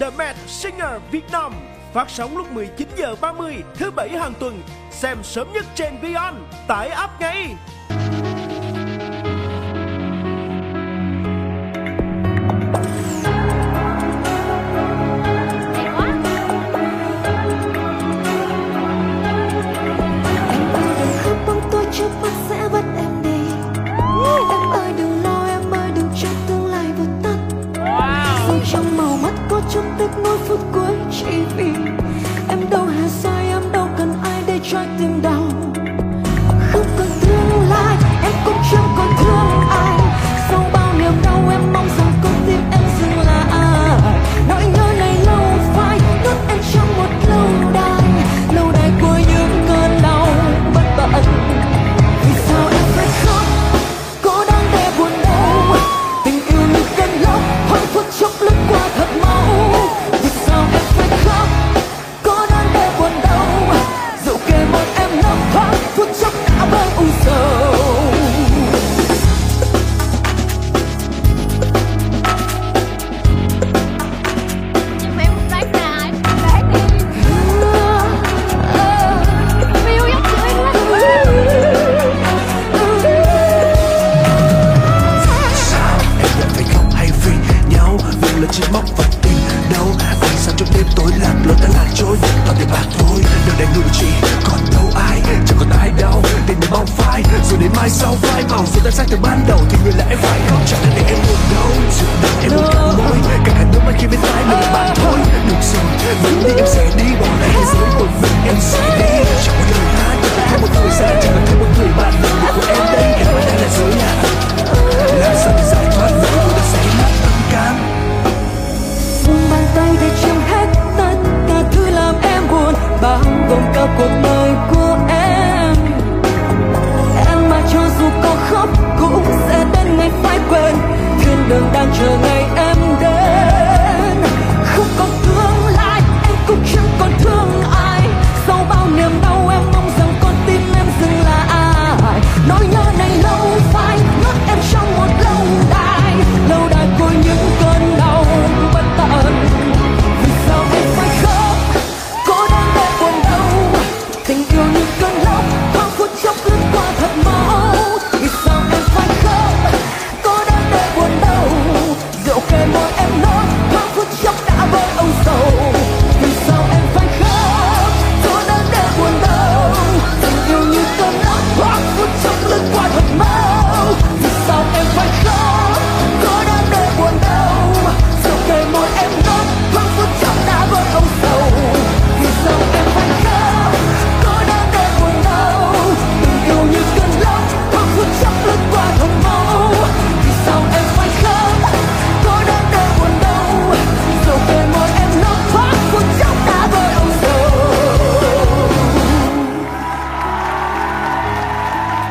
The Mad Singer Việt Nam phát sóng lúc 19 giờ 30 thứ bảy hàng tuần. Xem sớm nhất trên Vion, tải app ngay. móc và tìm đâu Ánh sáng trong đêm tối lạc lối đã lạc trôi Toàn tiền bạc thôi Đời này người chỉ còn đâu ai, Chẳng còn ai đâu. Để đến mong phai, Rồi đến mai sau phai. Màu Dù ta sai từ ban đầu, Thì người lẽ phải không? Chẳng để em buồn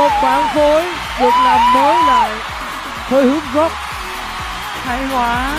một bản phối được làm mới lại. Hơi hướng gốc. Hay quá.